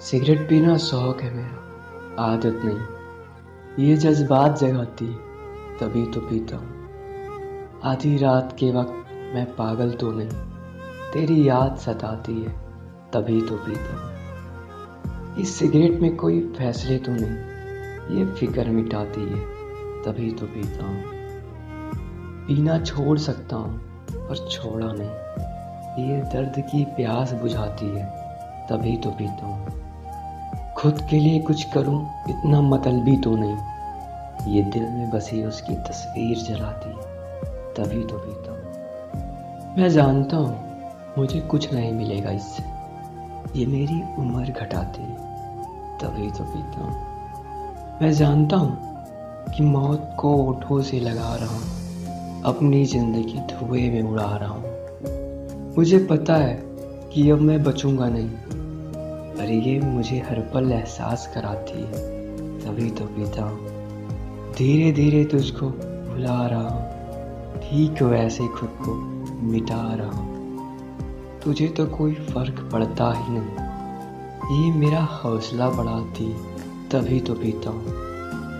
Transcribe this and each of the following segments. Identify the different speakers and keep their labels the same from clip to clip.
Speaker 1: Cigarette पीना शौक है मेरा। आदत नहीं। ये जज्बात जगाती तभी तो पीता हूँ। आधी रात के वक्त मैं पागल तो नहीं। तेरी याद सताती है, तभी तो पीता हूँ। इस सिगरेट में कोई फैसले तो नहीं। ये फ़िक्र मिटाती है, तभी तो पीता हूँ। पीना छोड़ सकता हूँ, पर छोड़ा नहीं। ये दर्द की प्यास बुझाती है, तभी तो पीता हूँ। खुद के लिए कुछ करूँ, इतना मतलबी तो नहीं। ये दिल में बसी उसकी तस्वीर जलाती, तभी तो पीता हूँ। मैं जानता हूँ, मुझे कुछ नहीं मिलेगा इससे। ये मेरी उम्र घटाती, तभी तो पीता हूँ। मैं जानता हूँ कि मौत को ओठों से लगा रहा हूँ, अपनी ज़िंदगी धुएँ में उड़ा रहा हूँ। मुझे पता है कि अब मैं बचूँगा नहीं। पर ये मुझे हर पल एहसास कराती है। तभी तो पीता हूँ धीरे धीरे तुझको भुला रहा हूँ। ठीक वैसे खुद को मिटा रहा हूँ। तुझे तो कोई फ़र्क पड़ता ही नहीं। ये मेरा हौसला बढ़ाती तभी तो पीता हूँ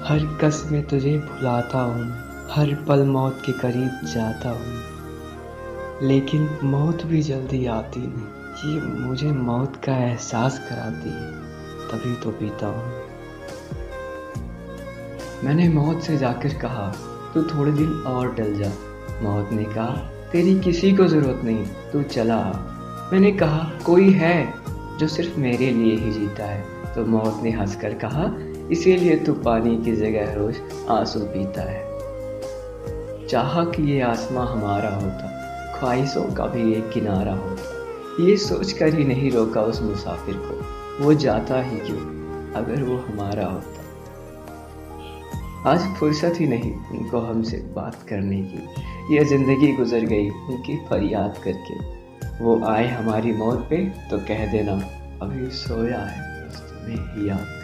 Speaker 1: हर कस में तुझे भुलाता हूँ। हर पल मौत के करीब जाता हूँ। लेकिन मौत भी जल्दी आती नहीं। ये मुझे मौत का एहसास कराती है तभी तो पीता हूँ। मैंने मौत से जाकर कहा, तू थोड़े दिन और टल जा। मौत ने कहा, तेरी किसी को ज़रूरत नहीं, तू चला मैंने कहा, कोई है जो सिर्फ़ मेरे लिए ही जीता है? तो मौत ने हंसकर कहा, इसीलिए तू पानी की जगह रोज आँसू पीता है। चाह कि ये आसमां हमारा होता, ख्वाहिशों का भी एक किनारा होता। ये सोच कर ही नहीं रोका उस मुसाफिर को। वो जाता ही क्यों? अगर वो हमारा होता। आज फुर्सत ही नहीं उनको हमसे बात करने की। यह ज़िंदगी गुजर गई उनकी फरियाद करके। वो आए हमारी मौत पे तो कह देना, अभी सोया है तुम्हें याद